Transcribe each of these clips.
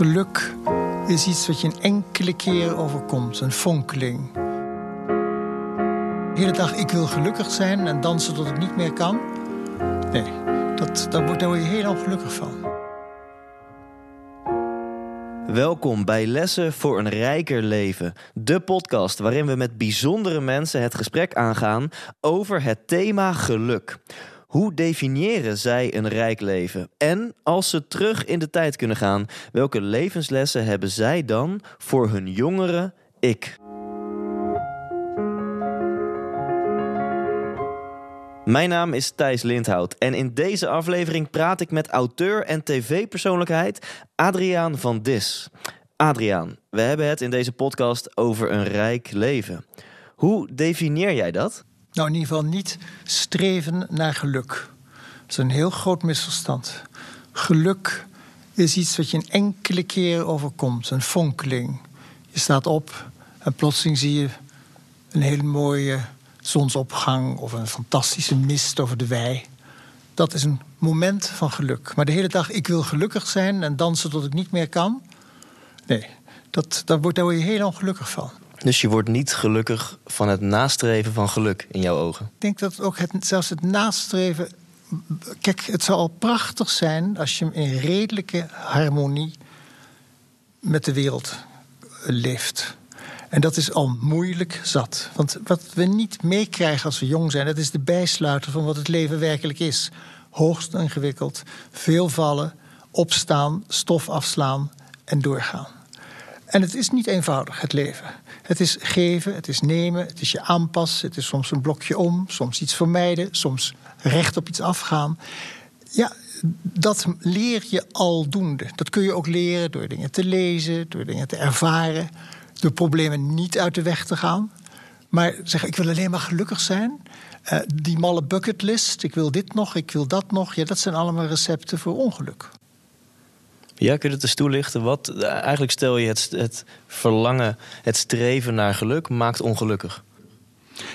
Geluk is iets wat je een enkele keer overkomt, een fonkeling. De hele dag, ik wil gelukkig zijn en dansen tot ik niet meer kan. Nee, dat, daar, word, daar word je heel van. Welkom bij Lessen voor een Rijker Leven, de podcast waarin we met bijzondere mensen het gesprek aangaan over het thema geluk. Hoe definiëren zij een rijk leven? En als ze terug in de tijd kunnen gaan, welke levenslessen hebben zij dan voor hun jongere ik? Mijn naam is Thijs Lindhout en in deze aflevering praat ik met auteur en tv-persoonlijkheid Adriaan van Dis. Adriaan, we hebben het in deze podcast over een rijk leven. Hoe definieer jij dat? Nou, in ieder geval niet streven naar geluk. Dat is een heel groot misverstand. Geluk is iets wat je een enkele keer overkomt, een fonkeling. Je staat op en plotseling zie je een hele mooie zonsopgang of een fantastische mist over de wei. Dat is een moment van geluk. Maar de hele dag, ik wil gelukkig zijn en dansen tot ik niet meer kan. Nee, dat, word, daar word je heel ongelukkig van. Dus je wordt niet gelukkig van het nastreven van geluk in jouw ogen? Ik denk dat ook het, zelfs het nastreven. Kijk, het zou al prachtig zijn als je in redelijke harmonie met de wereld leeft. En dat is al moeilijk zat. Want wat we niet meekrijgen als we jong zijn, dat is de bijsluiter van wat het leven werkelijk is. Hoogst ingewikkeld, veel vallen, opstaan, stof afslaan en doorgaan. En het is niet eenvoudig, het leven. Het is geven, het is nemen, het is je aanpassen, het is soms een blokje om, soms iets vermijden, soms recht op iets afgaan. Ja, dat leer je aldoende. Dat kun je ook leren door dingen te lezen, door dingen te ervaren, door problemen niet uit de weg te gaan. Maar zeggen, ik wil alleen maar gelukkig zijn. Uh, die malle bucketlist, ik wil dit nog, ik wil dat nog. Ja, dat zijn allemaal recepten voor ongeluk. Ja, kun je het eens toelichten? Wat, eigenlijk stel je het, het verlangen, het streven naar geluk maakt ongelukkig.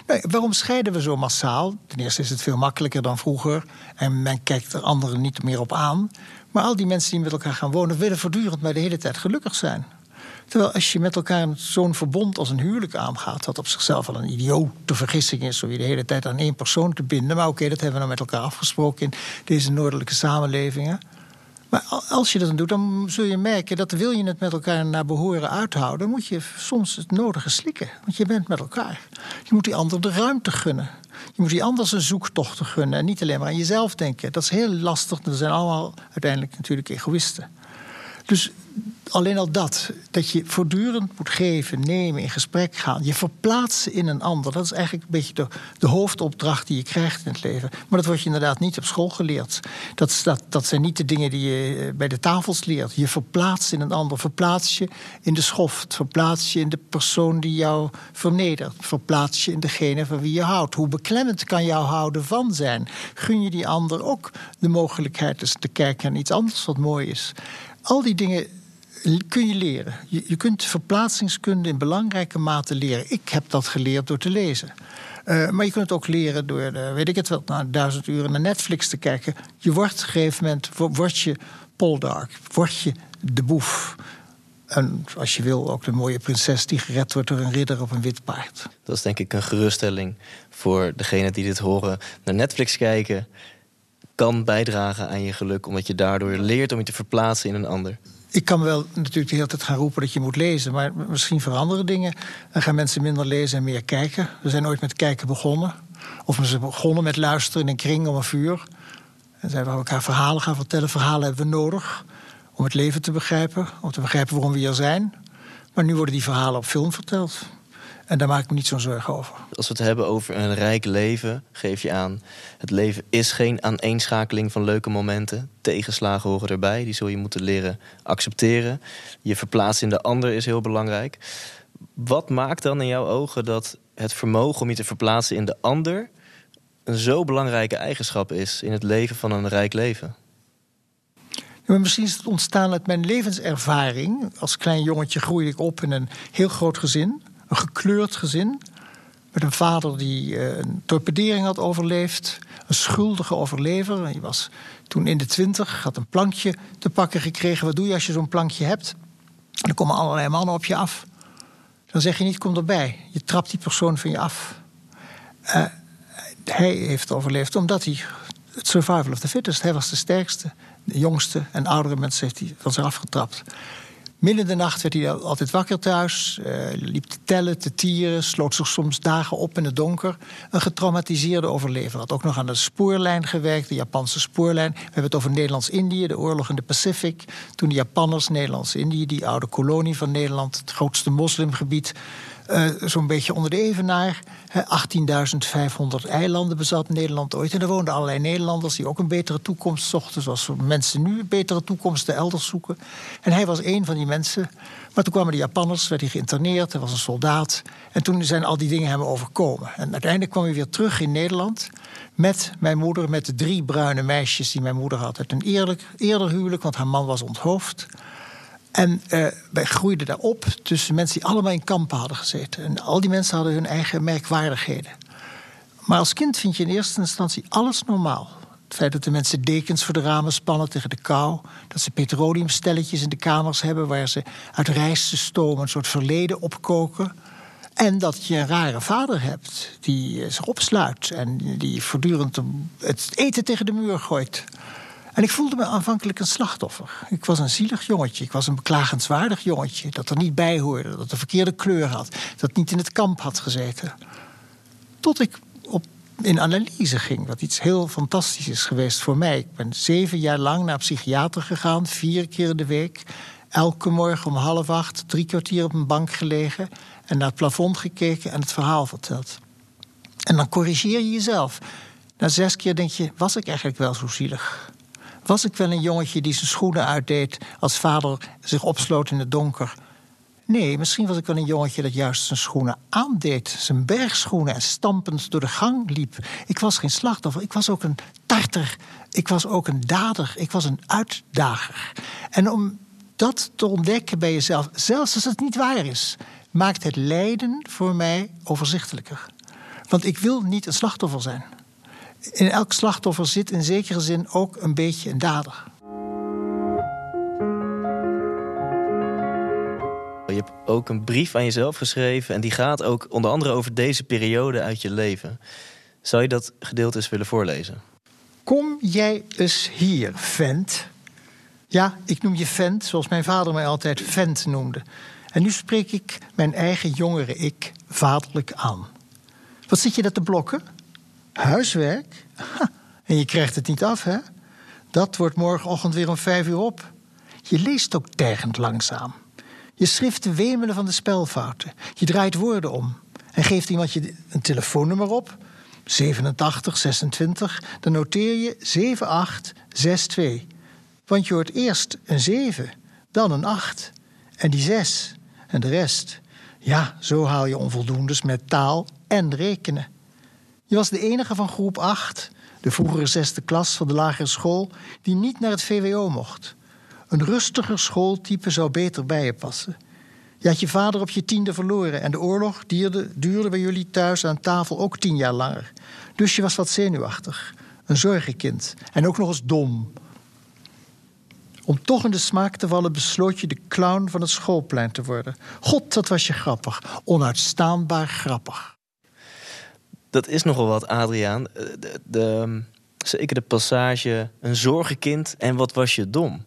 Nee, waarom scheiden we zo massaal? Ten eerste is het veel makkelijker dan vroeger en men kijkt er anderen niet meer op aan. Maar al die mensen die met elkaar gaan wonen willen voortdurend maar de hele tijd gelukkig zijn. Terwijl als je met elkaar zo'n verbond als een huwelijk aangaat, dat op zichzelf al een idiote vergissing is, om je de hele tijd aan één persoon te binden. Maar oké, dat hebben we nou met elkaar afgesproken in deze noordelijke samenlevingen. Maar als je dat dan doet, dan zul je merken dat wil je het met elkaar naar behoren uithouden, moet je soms het nodige slikken. Want je bent met elkaar. Je moet die ander de ruimte gunnen. Je moet die ander zijn zoektochten gunnen en niet alleen maar aan jezelf denken. Dat is heel lastig. Dat zijn allemaal uiteindelijk natuurlijk egoïsten. Dus alleen al dat, dat je voortdurend moet geven, nemen, in gesprek gaan, je verplaatsen in een ander, dat is eigenlijk een beetje de, de hoofdopdracht die je krijgt in het leven. Maar dat wordt je inderdaad niet op school geleerd. Dat, dat, dat zijn niet de dingen die je eh, bij de tafels leert. Je verplaatst in een ander, verplaats je in de schoft, verplaats je in de persoon die jou vernedert, verplaats je in degene van wie je houdt. Hoe beklemmend kan jouw houden van zijn? Gun je die ander ook de mogelijkheid eens te kijken naar iets anders wat mooi is? Al die dingen kun je leren. Je, kunt verplaatsingskunde in belangrijke mate leren. Ik heb dat geleerd door te lezen. Uh, maar je kunt het ook leren door, uh, weet ik het wel, na duizend uren naar Netflix te kijken. Je wordt op een gegeven moment, word je Poldark, word je de boef. En als je wil, ook de mooie prinses die gered wordt door een ridder op een wit paard. Dat is denk ik een geruststelling voor degene die dit horen. Naar Netflix kijken kan bijdragen aan je geluk, omdat je daardoor leert om je te verplaatsen in een ander ik kan wel natuurlijk de hele tijd gaan roepen dat je moet lezen, maar misschien veranderen dingen. Dan gaan mensen minder lezen en meer kijken. We zijn ooit met kijken begonnen. Of we zijn begonnen met luisteren in een kring om een vuur. En zijn we elkaar verhalen gaan vertellen. Verhalen hebben we nodig om het leven te begrijpen, om te begrijpen waarom we hier zijn. Maar nu worden die verhalen op film verteld. En daar maak ik me niet zo'n zorgen over. Als we het hebben over een rijk leven, geef je aan... het leven is geen aaneenschakeling van leuke momenten. Tegenslagen horen erbij, die zul je moeten leren accepteren. Je verplaatsen in de ander is heel belangrijk. Wat maakt dan in jouw ogen dat het vermogen om je te verplaatsen in de ander... een zo belangrijke eigenschap is in het leven van een rijk leven? maar misschien is het ontstaan uit mijn levenservaring. Als klein jongetje groeide ik op in een heel groot gezin een gekleurd gezin. Met een vader die eh, een torpedering had overleefd. Een schuldige overlever. Hij was toen in de twintig, had een plankje te pakken gekregen. Wat doe je als je zo'n plankje hebt? Dan komen allerlei mannen op je af. Dan zeg je niet, kom erbij. Je trapt die persoon van je af. Uh, hij heeft overleefd omdat hij het survival of the fittest. Hij was de sterkste, de jongste en oudere mensen heeft hij van zich afgetrapt. Midden de nacht werd hij altijd wakker thuis, uh, liep te tellen, te tieren, sloot zich soms dagen op in het donker. Een getraumatiseerde overlever. Had ook nog aan de spoorlijn gewerkt, de Japanse spoorlijn. We hebben het over Nederlands-Indië, de oorlog in de Pacific. Toen de Japanners Nederlands-Indië, die oude kolonie van Nederland, het grootste moslimgebied, uh, zo'n beetje onder de evenaar. 18.500 eilanden bezat Nederland ooit. En er woonden allerlei Nederlanders die ook een betere toekomst zochten. Zoals mensen nu betere toekomsten elders zoeken. En hij was een van die mensen. Maar toen kwamen de Japanners, werd hij geïnterneerd. Hij was een soldaat. En toen zijn al die dingen hem overkomen. En uiteindelijk kwam hij weer terug in Nederland. Met mijn moeder, met de drie bruine meisjes die mijn moeder had. Uit een eerlijk, eerder huwelijk, want haar man was onthoofd. En uh, wij groeiden daarop tussen mensen die allemaal in kampen hadden gezeten. En al die mensen hadden hun eigen merkwaardigheden. Maar als kind vind je in eerste instantie alles normaal. Het feit dat de mensen dekens voor de ramen spannen tegen de kou. Dat ze petroleumstelletjes in de kamers hebben waar ze uit stomen een soort verleden opkoken. En dat je een rare vader hebt die zich opsluit en die voortdurend het eten tegen de muur gooit. En ik voelde me aanvankelijk een slachtoffer. Ik was een zielig jongetje, ik was een beklagenswaardig jongetje dat er niet bij hoorde, dat de verkeerde kleur had, dat niet in het kamp had gezeten. Tot ik op, in analyse ging, wat iets heel fantastisch is geweest voor mij. Ik ben zeven jaar lang naar psychiater gegaan, vier keer in de week. Elke morgen om half acht, drie kwartier op een bank gelegen en naar het plafond gekeken en het verhaal verteld. En dan corrigeer je jezelf. Na zes keer denk je, was ik eigenlijk wel zo zielig? Was ik wel een jongetje die zijn schoenen uitdeed als vader zich opsloot in het donker? Nee, misschien was ik wel een jongetje dat juist zijn schoenen aandeed, zijn bergschoenen en stampend door de gang liep. Ik was geen slachtoffer, ik was ook een tarter, ik was ook een dader, ik was een uitdager. En om dat te ontdekken bij jezelf, zelfs als het niet waar is, maakt het lijden voor mij overzichtelijker. Want ik wil niet een slachtoffer zijn in elk slachtoffer zit in zekere zin ook een beetje een dader. Je hebt ook een brief aan jezelf geschreven en die gaat ook onder andere over deze periode uit je leven. Zou je dat gedeelte eens willen voorlezen? Kom jij eens hier, vent. Ja, ik noem je vent, zoals mijn vader mij altijd vent noemde. En nu spreek ik mijn eigen jongere ik vaderlijk aan. Wat zit je dat te blokken? Huiswerk? en je krijgt het niet af, hè? Dat wordt morgenochtend weer om vijf uur op. Je leest ook tergend langzaam. Je schriften wemelen van de spelfouten. Je draait woorden om. En geeft iemand je een telefoonnummer op. 87 26. Dan noteer je 7862. Want je hoort eerst een 7, dan een 8. En die 6. En de rest. Ja, zo haal je onvoldoendes met taal en rekenen. Je was de enige van groep 8, de vroegere zesde klas van de lagere school, die niet naar het VWO mocht. Een rustiger schooltype zou beter bij je passen. Je had je vader op je tiende verloren en de oorlog duurde, bij jullie thuis aan tafel ook tien jaar langer. Dus je was wat zenuwachtig. Een zorgenkind. En ook nog eens dom. Om toch in de smaak te vallen besloot je de clown van het schoolplein te worden. God, dat was je grappig. Onuitstaanbaar grappig dat is nogal wat, Adriaan. Eh, de, de, zeker de passage een zorgenkind en wat was je dom.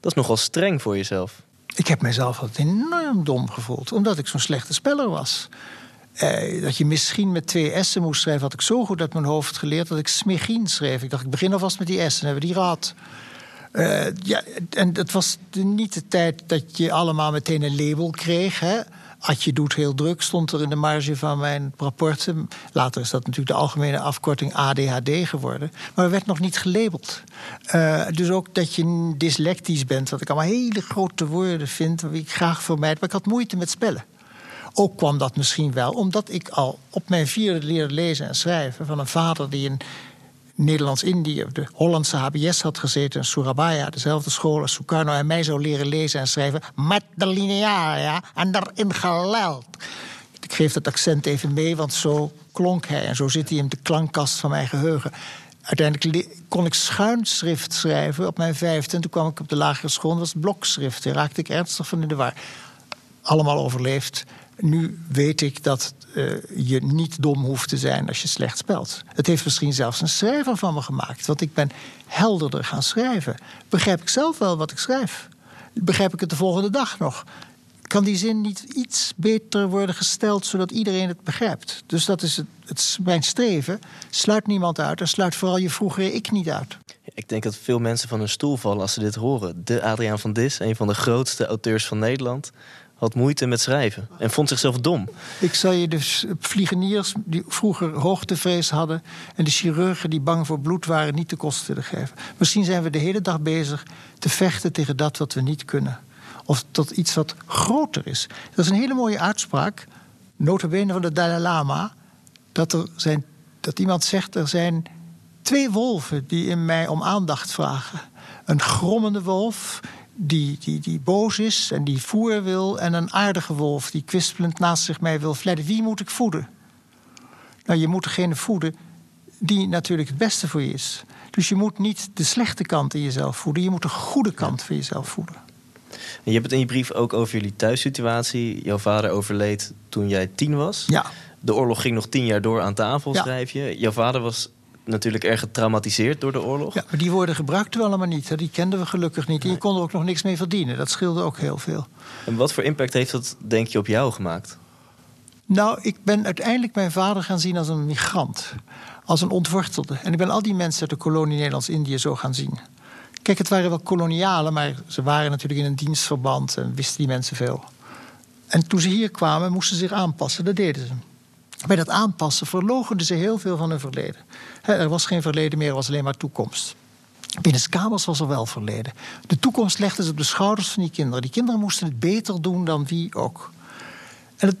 Dat is nogal streng voor jezelf. Ik heb mezelf altijd enorm dom gevoeld, omdat ik zo'n slechte speller was. Eh, dat je misschien met twee S'en moest schrijven, had ik zo goed uit mijn hoofd geleerd dat ik smegien schreef. Ik dacht, ik begin alvast met die S'en, hebben we die raad. Uh, ja, en het was niet de tijd dat je allemaal meteen een label kreeg. Hè? Adje doet heel druk, stond er in de marge van mijn rapporten. Later is dat natuurlijk de algemene afkorting ADHD geworden. Maar er werd nog niet gelabeld. Uh, dus ook dat je dyslectisch bent, wat ik allemaal hele grote woorden vind, die ik graag vermijd. Maar ik had moeite met spellen. Ook kwam dat misschien wel omdat ik al op mijn vierde leerde lezen en schrijven van een vader die een Nederlands-Indië, de Hollandse HBS had gezeten Surabaya, dezelfde school als Sukarno, en mij zou leren lezen en schrijven met de lineaal, ja, en daarin geleld. Ik geef dat accent even mee, want zo klonk hij en zo zit hij in de klankkast van mijn geheugen. uiteindelijk kon ik schuinschrift schrijven op mijn vijfde. En toen kwam ik op de lagere school, dat was blokschrift. Daar raakte ik ernstig van in de war. Allemaal overleefd. Nu weet ik dat uh, je niet dom hoeft te zijn als je slecht spelt. Het heeft misschien zelfs een schrijver van me gemaakt. Want ik ben helderder gaan schrijven. Begrijp ik zelf wel wat ik schrijf? Begrijp ik het de volgende dag nog? Kan die zin niet iets beter worden gesteld zodat iedereen het begrijpt? Dus dat is het, het mijn streven. Sluit niemand uit en sluit vooral je vroegere ik niet uit. Ik denk dat veel mensen van hun stoel vallen als ze dit horen. De Adriaan van Dis, een van de grootste auteurs van Nederland had moeite met schrijven en vond zichzelf dom. Ik zal je dus vliegeniers die vroeger hoogtevrees hadden en de chirurgen die bang voor bloed waren niet de kosten willen geven. Misschien zijn we de hele dag bezig te vechten tegen dat wat we niet kunnen. Of tot iets wat groter is. Dat is een hele mooie uitspraak, notabene van de Dalai Lama, dat, er zijn, dat iemand zegt er zijn twee wolven die in mij om aandacht vragen. Een grommende wolf die, die, die boos is en die voer wil... en een aardige wolf die kwispelend naast zich mee wil vledden. Wie moet ik voeden? Nou, je moet degene voeden die natuurlijk het beste voor je is. Dus je moet niet de slechte kant in jezelf voeden. Je moet de goede kant van jezelf voeden. En je hebt het in je brief ook over jullie thuissituatie. Jouw vader overleed toen jij tien was. Ja. De oorlog ging nog tien jaar door aan tafel, schrijf je. Jouw vader was natuurlijk erg getraumatiseerd door de oorlog. Ja, maar die woorden gebruikten we allemaal niet. Die kenden we gelukkig niet. En je kon er ook nog niks mee verdienen. Dat scheelde ook heel veel. En wat voor impact heeft dat, denk je, op jou gemaakt? Nou, ik ben uiteindelijk mijn vader gaan zien als een migrant. Als een ontwortelde. En ik ben al die mensen uit de kolonie Nederlands-Indië zo gaan zien. Kijk, het waren wel kolonialen, maar ze waren natuurlijk in een dienstverband en wisten die mensen veel. En toen ze hier kwamen, moesten ze zich aanpassen. Dat deden ze. Bij dat aanpassen verlogenden ze heel veel van hun verleden. Er was geen verleden meer, er was alleen maar toekomst. Binnen kamers was er wel verleden. De toekomst legden ze op de schouders van die kinderen. Die kinderen moesten het beter doen dan wie ook. En het,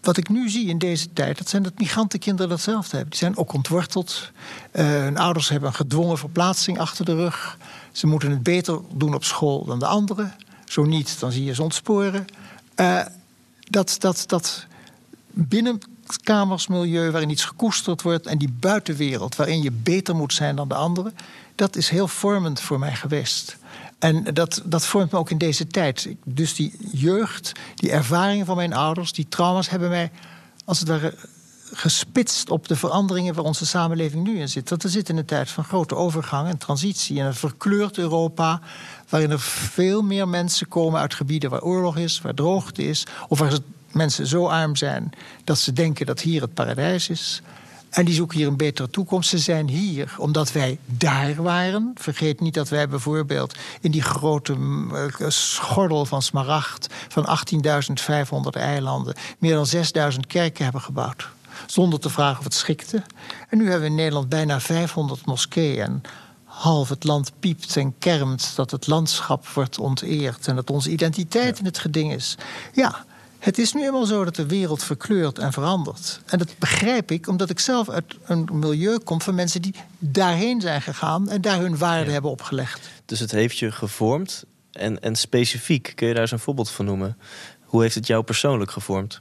wat ik nu zie in deze tijd, dat zijn dat migrantenkinderen datzelfde hebben. Die zijn ook ontworteld. Uh, hun ouders hebben een gedwongen verplaatsing achter de rug. Ze moeten het beter doen op school dan de anderen. Zo niet, dan zie je ze ontsporen. Uh, dat, dat, dat binnen kamersmilieu waarin iets gekoesterd wordt en die buitenwereld waarin je beter moet zijn dan de anderen, dat is heel vormend voor mij geweest. En dat, dat vormt me ook in deze tijd. Dus die jeugd, die ervaringen van mijn ouders, die trauma's hebben mij als het ware gespitst op de veranderingen waar onze samenleving nu in zit. Want we zitten in een tijd van grote overgang en transitie. En een verkleurd Europa, waarin er veel meer mensen komen uit gebieden waar oorlog is, waar droogte is, of waar mensen zo arm zijn dat ze denken dat hier het paradijs is. En die zoeken hier een betere toekomst. Ze zijn hier omdat wij daar waren. Vergeet niet dat wij bijvoorbeeld in die grote uh, schordel van Smaragd van 18.500 eilanden meer dan 6.000 kerken hebben gebouwd. Zonder te vragen of het schikte. En nu hebben we in Nederland bijna 500 moskeeën. En half het land piept en kermt dat het landschap wordt onteerd en dat onze identiteit in het geding is. Ja, het is nu eenmaal zo dat de wereld verkleurt en verandert. En dat begrijp ik omdat ik zelf uit een milieu kom van mensen die daarheen zijn gegaan en daar hun waarde hebben opgelegd. Dus het heeft je gevormd en, en specifiek, kun je daar eens een voorbeeld van noemen? Hoe heeft het jou persoonlijk gevormd?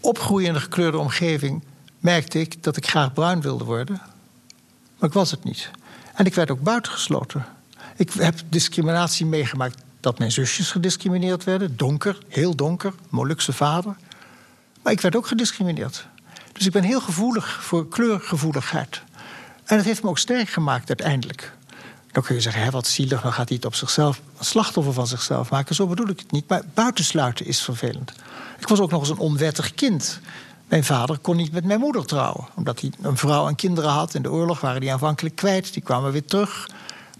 Opgroeien in een gekleurde omgeving merkte ik dat ik graag bruin wilde worden. Maar ik was het niet. En ik werd ook buitengesloten. Ik heb discriminatie meegemaakt dat mijn zusjes gediscrimineerd werden. Donker, heel donker, Molukse vader. Maar ik werd ook gediscrimineerd. Dus ik ben heel gevoelig voor kleurgevoeligheid. En dat heeft me ook sterk gemaakt uiteindelijk. Dan kun je zeggen, wat zielig, dan gaat hij het op zichzelf, een slachtoffer van zichzelf maken. Zo bedoel ik het niet. Maar buitensluiten is vervelend. Ik was ook nog eens een onwettig kind. Mijn vader kon niet met mijn moeder trouwen. Omdat hij een vrouw en kinderen had. In de oorlog waren die aanvankelijk kwijt. Die kwamen weer terug.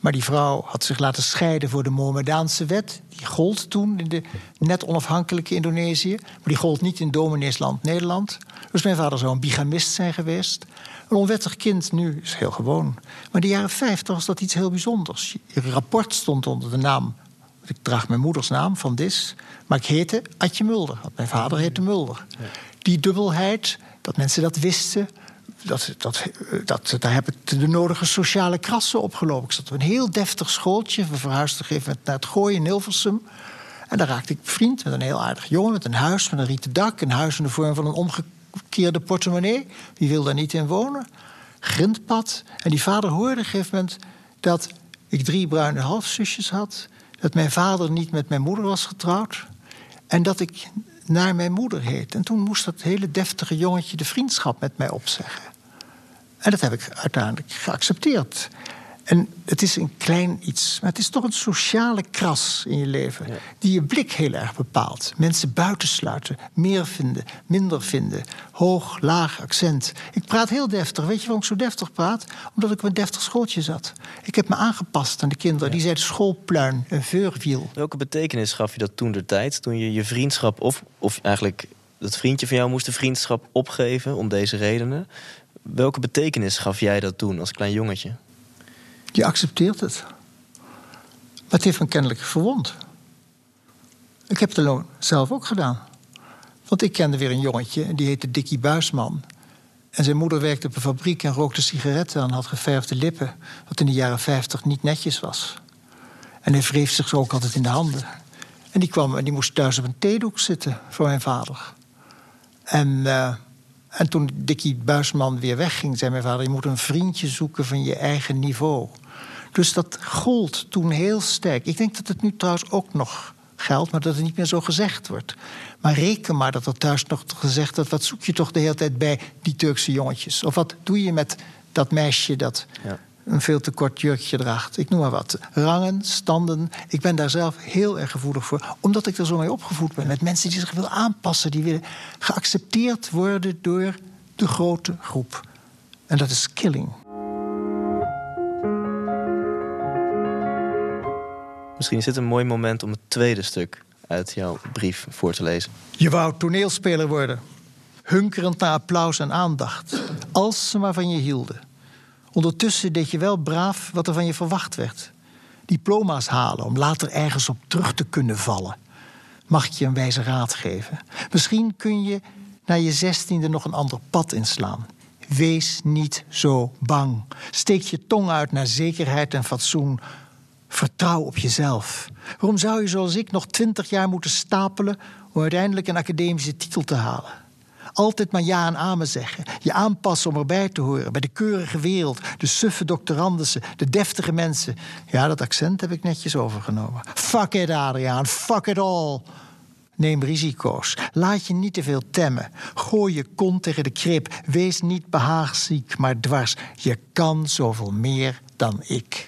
Maar die vrouw had zich laten scheiden voor de Mohammedaanse wet. Die gold toen in de net onafhankelijke Indonesië. Maar die gold niet in domineesland Nederland. Dus mijn vader zou een bigamist zijn geweest. Een onwettig kind nu is heel gewoon. Maar in de jaren 50 was dat iets heel bijzonders. Je rapport stond onder de naam. Ik draag mijn moeders naam, Van Dis. Maar ik heette Adje Mulder. Mijn vader heette Mulder. Die dubbelheid, dat mensen dat wisten dat, dat, dat, daar heb ik de nodige sociale krassen opgelopen. Ik zat op een heel deftig schooltje. We verhuisden op een gegeven moment naar het Gooi in Hilversum. En daar raakte ik vriend met een heel aardig jongen... met een huis met een rieten dak. Een huis in de vorm van een omgekeerde portemonnee. Wie wil daar niet in wonen? grindpad. En die vader hoorde op een gegeven moment dat ik drie bruine halfzusjes had. Dat mijn vader niet met mijn moeder was getrouwd. En dat ik naar mijn moeder heet. En toen moest dat hele deftige jongetje de vriendschap met mij opzeggen. En dat heb ik uiteindelijk geaccepteerd. En het is een klein iets, maar het is toch een sociale kras in je leven. Die je blik heel erg bepaalt. Mensen buitensluiten, meer vinden, minder vinden. Hoog, laag, accent. Ik praat heel deftig. Weet je waarom ik zo deftig praat? Omdat ik op een deftig schooltje zat. Ik heb me aangepast aan de kinderen. Die zeiden schoolpluin, een veurwiel. Welke betekenis gaf je dat toen de tijd? Toen je je vriendschap, of, of eigenlijk dat vriendje van jou moest de vriendschap opgeven om deze redenen. Welke betekenis gaf jij dat toen als klein jongetje? Je accepteert het. Maar het heeft me kennelijk verwond. Ik heb het zelf ook gedaan. Want ik kende weer een jongetje, die heette Dickie Buisman. En zijn moeder werkte op een fabriek en rookte sigaretten en had geverfde lippen, wat in de jaren 50 niet netjes was. En hij wreef zich ook altijd in de handen. En die kwam en die moest thuis op een theedoek zitten voor mijn vader. En, uh, en toen Dickie Buisman weer wegging, zei mijn vader: Je moet een vriendje zoeken van je eigen niveau. Dus dat gold toen heel sterk. Ik denk dat het nu trouwens ook nog geldt, maar dat het niet meer zo gezegd wordt. Maar reken maar dat er thuis nog gezegd wordt: wat zoek je toch de hele tijd bij die Turkse jongetjes? Of wat doe je met dat meisje dat ja. een veel te kort jurkje draagt? Ik noem maar wat. Rangen, standen. Ik ben daar zelf heel erg gevoelig voor, omdat ik er zo mee opgevoed ben. Met mensen die zich willen aanpassen, die willen geaccepteerd worden door de grote groep. En dat is killing. Misschien is dit een mooi moment om het tweede stuk uit jouw brief voor te lezen. Je wou toneelspeler worden. Hunkerend naar applaus en aandacht. Als ze maar van je hielden. Ondertussen deed je wel braaf wat er van je verwacht werd. Diploma's halen om later ergens op terug te kunnen vallen. Mag ik je een wijze raad geven? Misschien kun je na je zestiende nog een ander pad inslaan. Wees niet zo bang. Steek je tong uit naar zekerheid en fatsoen. Vertrouw op jezelf. Waarom zou je zoals ik nog twintig jaar moeten stapelen om uiteindelijk een academische titel te halen? Altijd maar ja en amen zeggen. Je aanpassen om erbij te horen. Bij de keurige wereld. De suffe doctorandussen. De deftige mensen. Ja, dat accent heb ik netjes overgenomen. Fuck it, Adriaan. Fuck it all. Neem risico's. Laat je niet te veel temmen. Gooi je kont tegen de krip. Wees niet behaagziek, maar dwars. Je kan zoveel meer dan ik.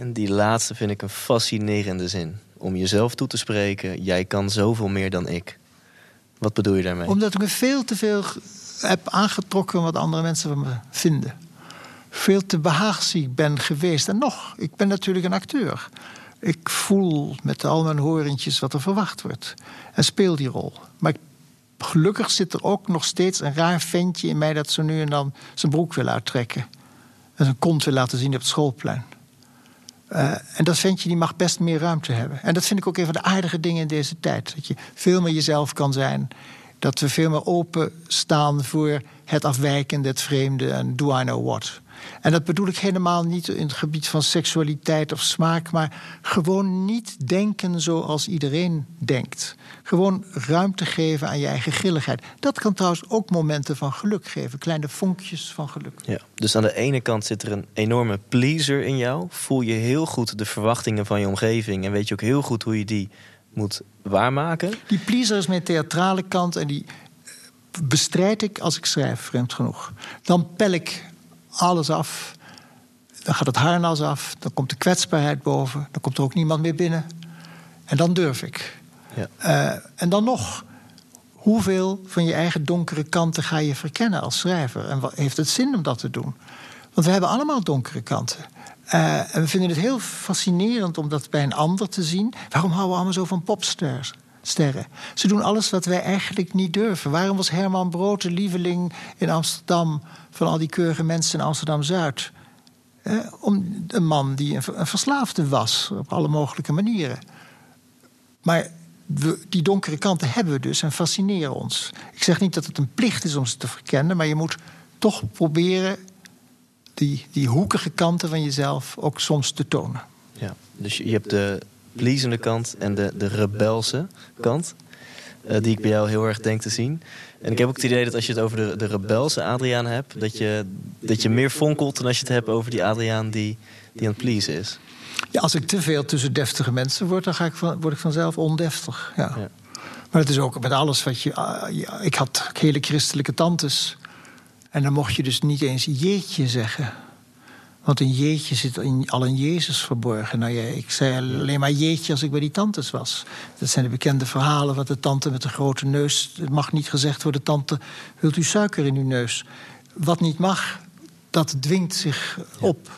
En die laatste vind ik een fascinerende zin. Om jezelf toe te spreken, jij kan zoveel meer dan ik. Wat bedoel je daarmee? Omdat ik me veel te veel heb aangetrokken wat andere mensen van me vinden. Veel te behaagziek ben geweest. En nog, ik ben natuurlijk een acteur. Ik voel met al mijn horentjes wat er verwacht wordt. En speel die rol. Maar gelukkig zit er ook nog steeds een raar ventje in mij dat zo nu en dan zijn broek wil uittrekken. En zijn kont wil laten zien op het schoolplein. Uh, en dat ventje die mag best meer ruimte hebben. En dat vind ik ook een van de aardige dingen in deze tijd. Dat je veel meer jezelf kan zijn. Dat we veel meer open staan voor het afwijkende, het vreemde en do I know what. En dat bedoel ik helemaal niet in het gebied van seksualiteit of smaak, maar gewoon niet denken zoals iedereen denkt. Gewoon ruimte geven aan je eigen grilligheid. Dat kan trouwens ook momenten van geluk geven, kleine vonkjes van geluk. Ja, dus aan de ene kant zit er een enorme pleaser in jou. Voel je heel goed de verwachtingen van je omgeving en weet je ook heel goed hoe je die moet waarmaken. Die pleaser is mijn theatrale kant en die bestrijd ik als ik schrijf, vreemd genoeg. Dan pel ik alles af. Dan gaat het harnas af, dan komt de kwetsbaarheid boven, dan komt er ook niemand meer binnen. En dan durf ik. Ja. Uh, en dan nog, hoeveel van je eigen donkere kanten ga je verkennen als schrijver? En wat, heeft het zin om dat te doen? Want we hebben allemaal donkere kanten. Uh, en we vinden het heel fascinerend om dat bij een ander te zien. Waarom houden we allemaal zo van popsters? Sterren. Ze doen alles wat wij eigenlijk niet durven. Waarom was Herman Brood de lieveling in Amsterdam van al die keurige mensen in Amsterdam Zuid? Eh, om een man die een, verslaafde was op alle mogelijke manieren. Maar die donkere kanten hebben we dus en fascineren ons. Ik zeg niet dat het een plicht is om ze te verkennen, maar je moet toch proberen die, die hoekige kanten van jezelf ook soms te tonen. Ja, dus je hebt de pleasende kant en de, de rebelse kant. eh, die ik bij jou heel erg denk te zien. En ik heb ook het idee dat als je het over de, de rebelse Adriaan hebt, dat je, dat je meer fonkelt dan als je het hebt over die Adriaan die, die aan het pleasen is. Ja, als ik te veel tussen deftige mensen word, dan ga ik van, word ik vanzelf ondeftig. Ja. Ja. Maar het is ook met alles wat je. ah, ja, ik had hele christelijke tantes. En dan mocht je dus niet eens jeetje zeggen. Want een jeetje zit in, al in Jezus verborgen. Nou ja, ik zei alleen maar jeetje als ik bij die tantes was. Dat zijn de bekende verhalen van de tante met de grote neus. Het mag niet gezegd worden, tante, wilt u suiker in uw neus? Wat niet mag, dat dwingt zich op.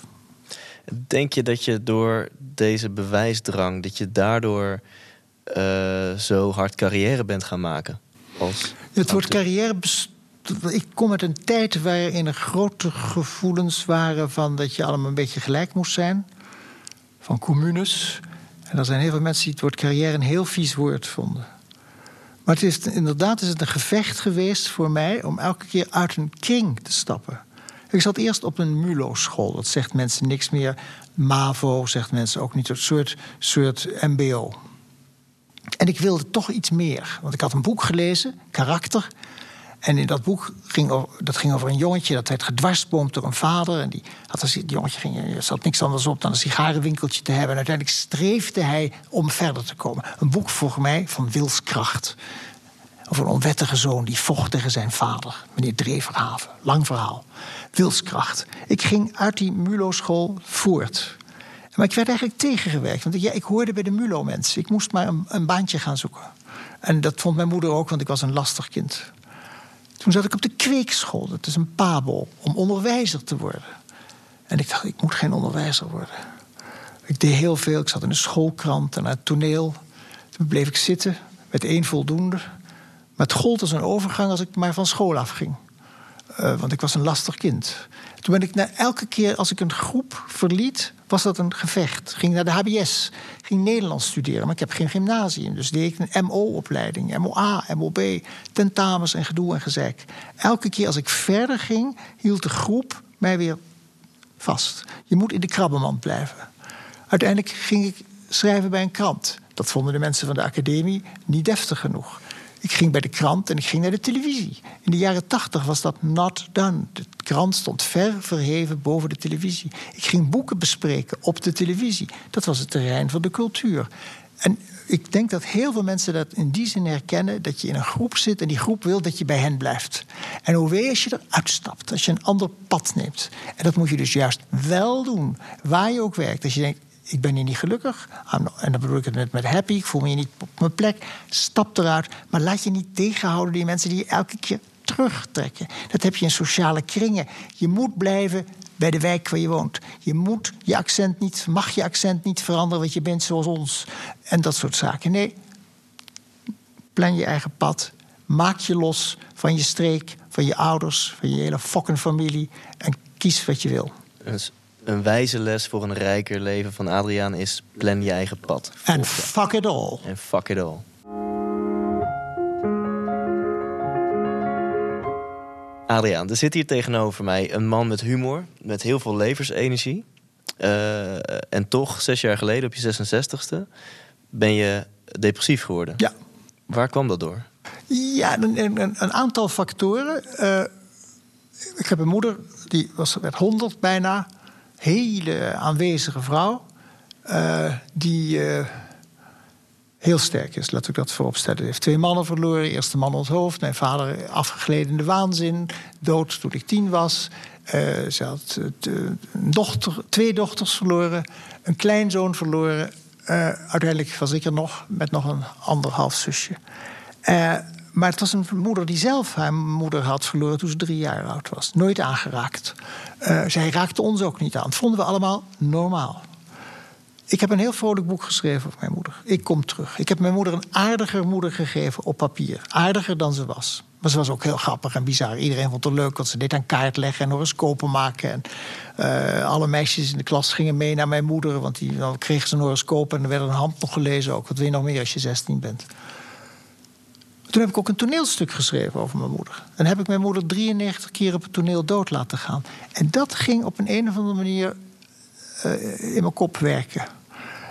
Denk je dat je door deze bewijsdrang, dat je daardoor eh, zo hard carrière bent gaan maken? Als Het woord carrière. best- Ik kom uit een tijd waarin er grote gevoelens waren van dat je allemaal een beetje gelijk moest zijn. Van communes. En er zijn heel veel mensen die het woord carrière een heel vies woord vonden. Maar het is, inderdaad is het een gevecht geweest voor mij om elke keer uit een kring te stappen. Ik zat eerst op een MULO-school. Dat zegt mensen niks meer. MAVO zegt mensen ook niet. Een soort, soort MBO. En ik wilde toch iets meer. Want ik had een boek gelezen, Karakter. En in dat boek ging dat ging over een jongetje dat werd gedwarsboomd door een vader. En die had die jongetje ging, er zat niks anders op dan een sigarenwinkeltje te hebben. En uiteindelijk streefde hij om verder te komen. Een boek voor mij van wilskracht. Over een onwettige zoon die vocht tegen zijn vader, meneer Dreverhaven. Lang verhaal. Wilskracht. Ik ging uit die MULO-school voort. Maar ik werd eigenlijk tegengewerkt. Want ja, ik hoorde bij de MULO-mensen. Ik moest maar een, een baantje gaan zoeken. En dat vond mijn moeder ook, want ik was een lastig kind. Toen zat ik op de kweekschool, dat is een pabo, om onderwijzer te worden. En ik dacht, ik moet geen onderwijzer worden. Ik deed heel veel. Ik zat in de schoolkrant en het toneel. Toen bleef ik zitten met één voldoende. Maar het gold als een overgang als ik maar van school afging. Eh, want ik was een lastig kind. Toen ben ik na, elke keer als ik een groep verliet, was dat een gevecht. Ging naar de HBS, ging Nederlands studeren, maar ik heb geen gymnasium. Dus deed ik een MO-opleiding, MOA, MOB, tentamens en gedoe en gezeik. Elke keer als ik verder ging, hield de groep mij weer vast. Je moet in de krabbenmand blijven. Uiteindelijk ging ik schrijven bij een krant. Dat vonden de mensen van de academie niet deftig genoeg. Ik ging bij de krant en ik ging naar de televisie. In de jaren tachtig was dat not done. De krant stond ver verheven boven de televisie. Ik ging boeken bespreken op de televisie. Dat was het terrein van de cultuur. En ik denk dat heel veel mensen dat in die zin herkennen... dat je in een groep zit en die groep wil dat je bij hen blijft. En hoe wee als je eruit stapt, als je een ander pad neemt. En dat moet je dus juist wel doen, waar je ook werkt. Als je denkt, ik ben hier niet gelukkig. En dan bedoel ik het net met happy. Ik voel me hier niet op mijn plek. Stap eruit. Maar laat je niet tegenhouden die mensen die je elke keer terugtrekken. Dat heb je in sociale kringen. Je moet blijven bij de wijk waar je woont. Je moet je accent niet, mag je accent niet veranderen, want je bent zoals ons. En dat soort zaken. Nee, plan je eigen pad. Maak je los van je streek, van je ouders, van je hele fucking familie. En kies wat je wil. Een wijze les voor een rijker leven van Adriaan is plan je eigen pad. En fuck it all. En fuck it all. Adriaan, er zit hier tegenover mij een man met humor, met heel veel levensenergie. Eh, en toch, zes jaar geleden, op je 66ste, ben je depressief geworden. Ja. Waar kwam dat door? Ja, een, een, een aantal factoren. Eh, ik heb een moeder, die was, werd 100 bijna. Hele aanwezige vrouw. eh, die eh, heel sterk is, laat ik dat vooropstellen. Ze heeft twee mannen verloren. Eerst de man onthoofd. Mijn vader afgegleden in de waanzin. Dood toen ik tien was. Eh, ze had dochter, twee dochters verloren. Een kleinzoon verloren. Uiteindelijk was ik er nog met nog een anderhalf zusje. Maar het was een moeder die zelf haar moeder had verloren toen ze drie jaar oud was. Nooit aangeraakt. Eh, zij raakte ons ook niet aan. Dat vonden we allemaal normaal. Ik heb een heel vrolijk boek geschreven over mijn moeder. Ik kom terug. Ik heb mijn moeder een aardiger moeder gegeven op papier. Aardiger dan ze was. Maar ze was ook heel grappig en bizar. Iedereen vond het leuk, want ze deed aan kaart leggen en horoscopen maken. En, eh, alle meisjes in de klas gingen mee naar mijn moeder, want die, dan kregen ze een horoscoop en er werd een hand nog gelezen ook. Wat wil je nog meer als je 16 bent? Toen heb ik ook een toneelstuk geschreven over mijn moeder. En heb ik mijn moeder 93 keer op het toneel dood laten gaan. En dat ging op een, een of andere manier eh, in mijn kop werken.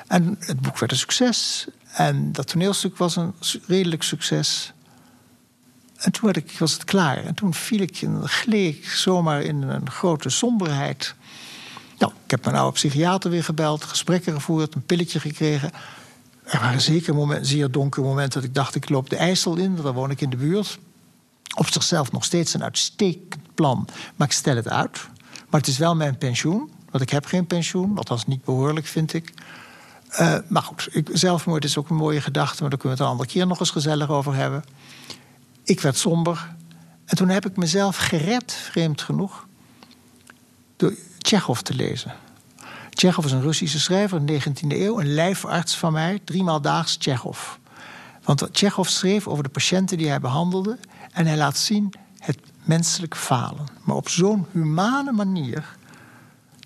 En het boek werd een succes. En dat toneelstuk was een redelijk succes. En toen ik, was het klaar. En toen viel ik, gleed ik zomaar in een grote somberheid. Nou, ik heb mijn oude psychiater weer gebeld, gesprekken gevoerd, een pilletje gekregen. Er waren zeker momenten, zeer donkere momenten dat ik dacht: ik loop de IJssel in, daar woon ik in de buurt. Op zichzelf nog steeds een uitstekend plan, maar ik stel het uit. Maar het is wel mijn pensioen, want ik heb geen pensioen, althans niet behoorlijk, vind ik. Uh, maar goed, ik, zelfmoord is ook een mooie gedachte, maar daar kunnen we het een andere keer nog eens gezellig over hebben. Ik werd somber. En toen heb ik mezelf gered, vreemd genoeg, door Tsjechov te lezen. Tsjechov is een Russische schrijver in de 19e eeuw, een lijfarts van mij, driemaal daags Tsjechov. Want Tsjechov schreef over de patiënten die hij behandelde en hij laat zien het menselijk falen. Maar op zo'n humane manier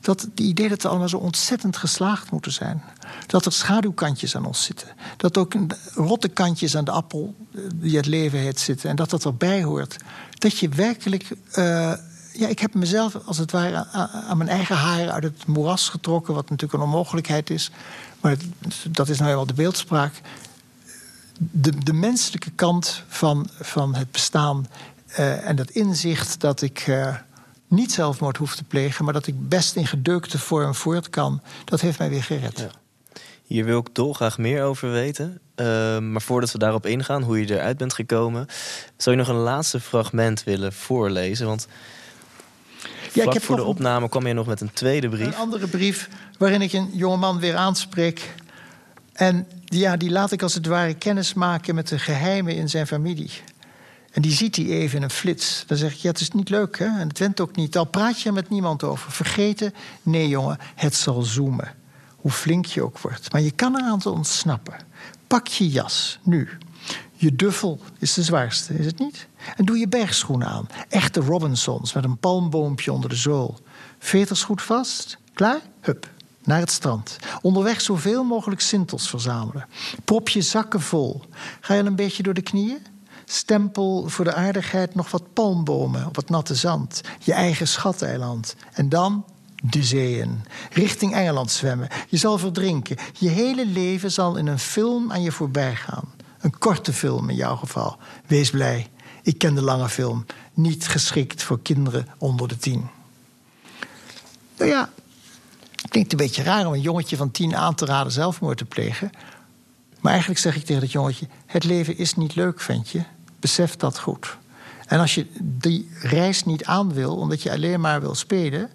dat het idee dat we allemaal zo ontzettend geslaagd moeten zijn. Dat er schaduwkantjes aan ons zitten. Dat ook rotte kantjes aan de appel eh, die het leven heeft zitten. En dat dat erbij hoort. Dat je werkelijk. Uh, ja, ik heb mezelf als het ware aan mijn eigen haren uit het moeras getrokken. Wat natuurlijk een onmogelijkheid is. Maar dat is nou helemaal de beeldspraak. De, de menselijke kant van, van het bestaan. Uh, en dat inzicht dat ik. Uh, niet zelfmoord hoef te plegen, maar dat ik best in gedeukte vorm voort kan, dat heeft mij weer gered. Hier wil ik dolgraag meer over weten. Uh, maar voordat we daarop ingaan, hoe je eruit bent gekomen, zou je nog een laatste fragment willen voorlezen? Want ja, ik heb voor de opname kwam je nog met een tweede brief. Een andere brief waarin ik een jongeman weer aanspreek. En ja, die laat ik als het ware kennis maken met de geheimen in zijn familie. En die ziet hij even in een flits. Dan zeg ik, ja, het is niet leuk, hè? En het went ook niet. Al praat je er met niemand over. Vergeten? Nee, jongen, het zal zoomen. Hoe flink je ook wordt. Maar je kan eraan te ontsnappen. Pak je jas, nu. Je duffel is de zwaarste, is het niet? En doe je bergschoenen aan. Echte Robinsons met een palmboompje onder de zool. Veters goed vast. Klaar? Hup, naar het strand. Onderweg zoveel mogelijk sintels verzamelen. Prop je zakken vol. Ga je een beetje door de knieën? Stempel voor de aardigheid nog wat palmbomen op het natte zand. Je eigen schateiland. En dan de zeeën. Richting Engeland zwemmen. Je zal verdrinken. Je hele leven zal in een film aan je voorbij gaan. Een korte film in jouw geval. Wees blij. Ik ken de lange film. Niet geschikt voor kinderen onder de tien. Nou ja, het klinkt een beetje raar om een jongetje van tien aan te raden zelfmoord te plegen. Maar eigenlijk zeg ik tegen dat jongetje: Het leven is niet leuk, ventje. Besef dat goed. En als je die reis niet aan wil, omdat je alleen maar wil spelen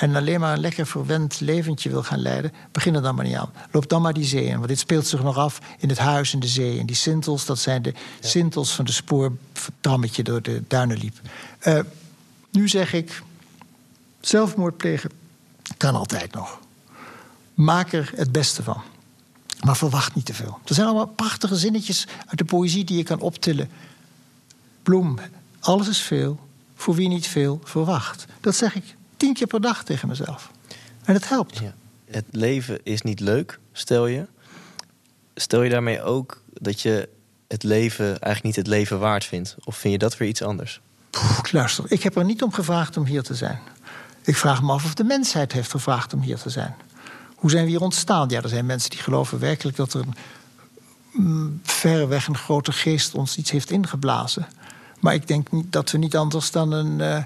en alleen maar een lekker verwend leventje wil gaan leiden, begin er dan maar niet aan. Loop dan maar die zee in. Want dit speelt zich nog af in het huis in de zee. En die sintels, dat zijn de ja. sintels van de spoortrammetje door de duinen liep. Uh, nu zeg ik, zelfmoord plegen kan altijd nog. Maak er het beste van. Maar verwacht niet te veel. Er zijn allemaal prachtige zinnetjes uit de poëzie die je kan optillen. Bloem, alles is veel, voor wie niet veel verwacht. Dat zeg ik tien keer per dag tegen mezelf. En het helpt. Ja. Het leven is niet leuk, stel je. Stel je daarmee ook dat je het leven eigenlijk niet het leven waard vindt? Of vind je dat weer iets anders? Luister, ik heb er niet om gevraagd om hier te zijn. Ik vraag me af of de mensheid heeft gevraagd om hier te zijn. Hoe zijn we hier ontstaan? Ja, er zijn mensen die geloven werkelijk dat er een, mm, verreweg een grote geest ons iets heeft ingeblazen. Maar ik denk niet dat we niet anders dan een, uh,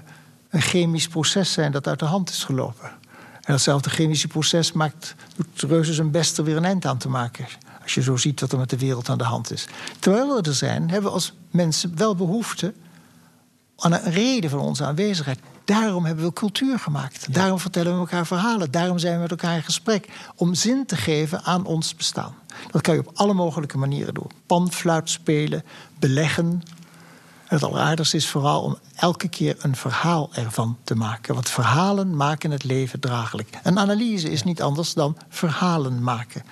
een chemisch proces zijn dat uit de hand is gelopen. En datzelfde chemische proces maakt, doet reuze zijn best er weer een eind aan te maken. Als je zo ziet wat er met de wereld aan de hand is. Terwijl we er zijn, hebben we als mensen wel behoefte aan een reden van onze aanwezigheid. Daarom hebben we cultuur gemaakt. Daarom vertellen we elkaar verhalen. Daarom zijn we met elkaar in gesprek. Om zin te geven aan ons bestaan. Dat kan je op alle mogelijke manieren doen. Panfluit spelen, beleggen, het alleraardigste is vooral om elke keer een verhaal ervan te maken. Want verhalen maken het leven draaglijk. Een analyse is niet anders dan verhalen maken.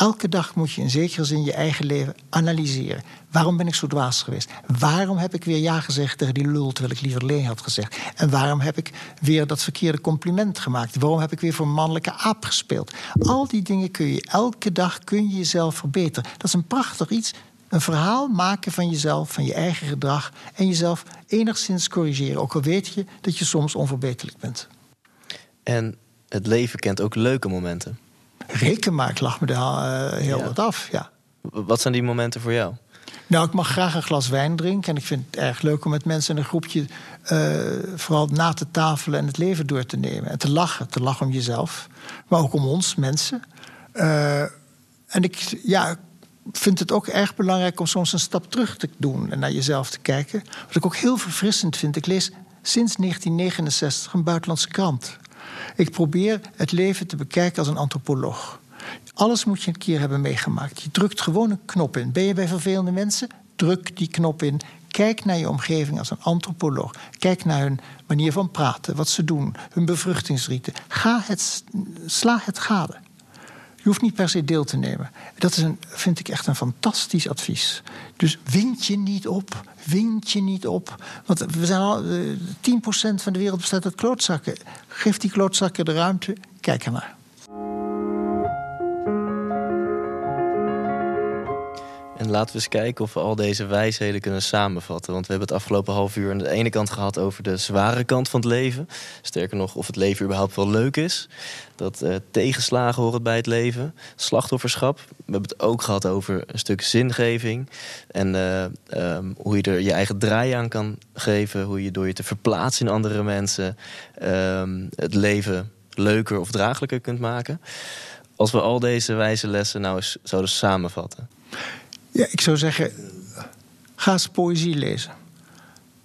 Elke dag moet je in zekere zin je eigen leven analyseren. Waarom ben ik zo dwaas geweest? Waarom heb ik weer ja gezegd tegen die lul terwijl ik liever leen had gezegd? En waarom heb ik weer dat verkeerde compliment gemaakt? Waarom heb ik weer voor mannelijke aap gespeeld? Al die dingen kun je elke dag kun je jezelf verbeteren. Dat is een prachtig iets een verhaal maken van jezelf, van je eigen gedrag en jezelf enigszins corrigeren. Ook al weet je dat je soms onverbeterlijk bent. En het leven kent ook leuke momenten. Reken maar, ik lach me daar uh, heel wat af, ja. Wat zijn die momenten voor jou? Nou, ik mag graag een glas wijn drinken. En ik vind het erg leuk om met mensen in een groepje uh, vooral na te tafelen en het leven door te nemen. En te lachen. Te lachen om jezelf. Maar ook om ons, mensen. Uh, en ik ja, vind het ook erg belangrijk om soms een stap terug te doen en naar jezelf te kijken. Wat ik ook heel verfrissend vind. Ik lees sinds 1969 een buitenlandse krant. Ik probeer het leven te bekijken als een antropoloog. Alles moet je een keer hebben meegemaakt. Je drukt gewoon een knop in. Ben je bij vervelende mensen? Druk die knop in. Kijk naar je omgeving als een antropoloog. Kijk naar hun manier van praten, wat ze doen, hun bevruchtingsrieten. Ga het, sla het gade. Je hoeft niet per se deel te nemen. Dat is een, vind ik echt een fantastisch advies. Dus wind je niet op. Wind je niet op. Want we zijn al, 10% eh, van de wereld bestaat uit klootzakken. Geef die klootzakken de ruimte. Kijk ernaar. En laten we eens kijken of we al deze wijsheden kunnen samenvatten. Want we hebben het afgelopen half uur aan de ene kant gehad over de zware kant van het leven. Sterker nog, of het leven überhaupt wel leuk is. Dat uh, tegenslagen horen bij het leven. Slachtofferschap. We hebben het ook gehad over een stuk zingeving. En uh, um, hoe je er je eigen draai aan kan geven. Hoe je door je te verplaatsen in andere mensen um, het leven leuker of draaglijker kunt maken. Als we al deze wijze lessen nou eens zouden samenvatten. Ja, ik zou zeggen, ga eens poëzie lezen.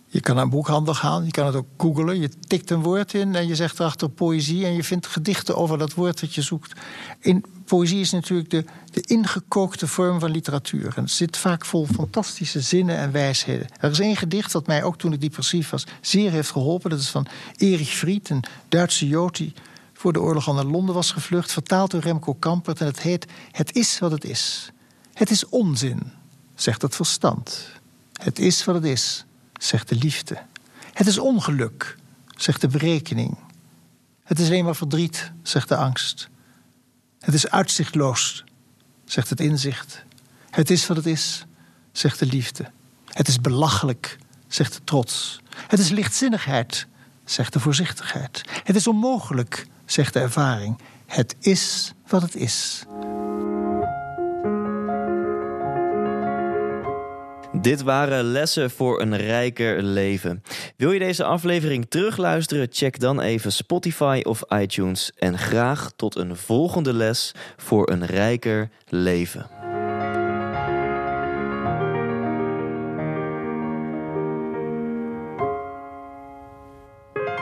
Je kan naar een boekhandel gaan, je kan het ook googlen. Je tikt een woord in en je zegt erachter poëzie... en je vindt gedichten over dat woord dat je zoekt. In, poëzie is natuurlijk de, de ingekookte vorm van literatuur. En het zit vaak vol fantastische zinnen en wijsheden. Er is één gedicht dat mij ook toen ik depressief was zeer heeft geholpen. Dat is van Erich Fried, een Duitse Jood... die voor de oorlog al naar Londen was gevlucht... vertaald door Remco Kampert en het heet Het is wat het is... Het is onzin, zegt het verstand. Het is wat het is, zegt de liefde. Het is ongeluk, zegt de berekening. Het is alleen maar verdriet, zegt de angst. Het is uitzichtloos, zegt het inzicht. Het is wat het is, zegt de liefde. Het is belachelijk, zegt de trots. Het is lichtzinnigheid, zegt de voorzichtigheid. Het is onmogelijk, zegt de ervaring. Het is wat het is. Dit waren lessen voor een rijker leven. Wil je deze aflevering terugluisteren? Check dan even Spotify of iTunes. En graag tot een volgende les voor een rijker leven.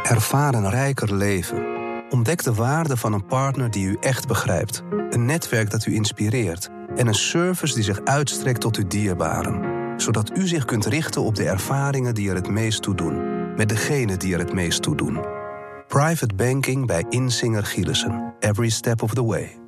Ervaar een rijker leven. Ontdek de waarde van een partner die u echt begrijpt. Een netwerk dat u inspireert. En een service die zich uitstrekt tot uw dierbaren zodat u zich kunt richten op de ervaringen die er het meest toe doen, met degene die er het meest toe doen. Private banking bij Insinger Gielissen. Every step of the way.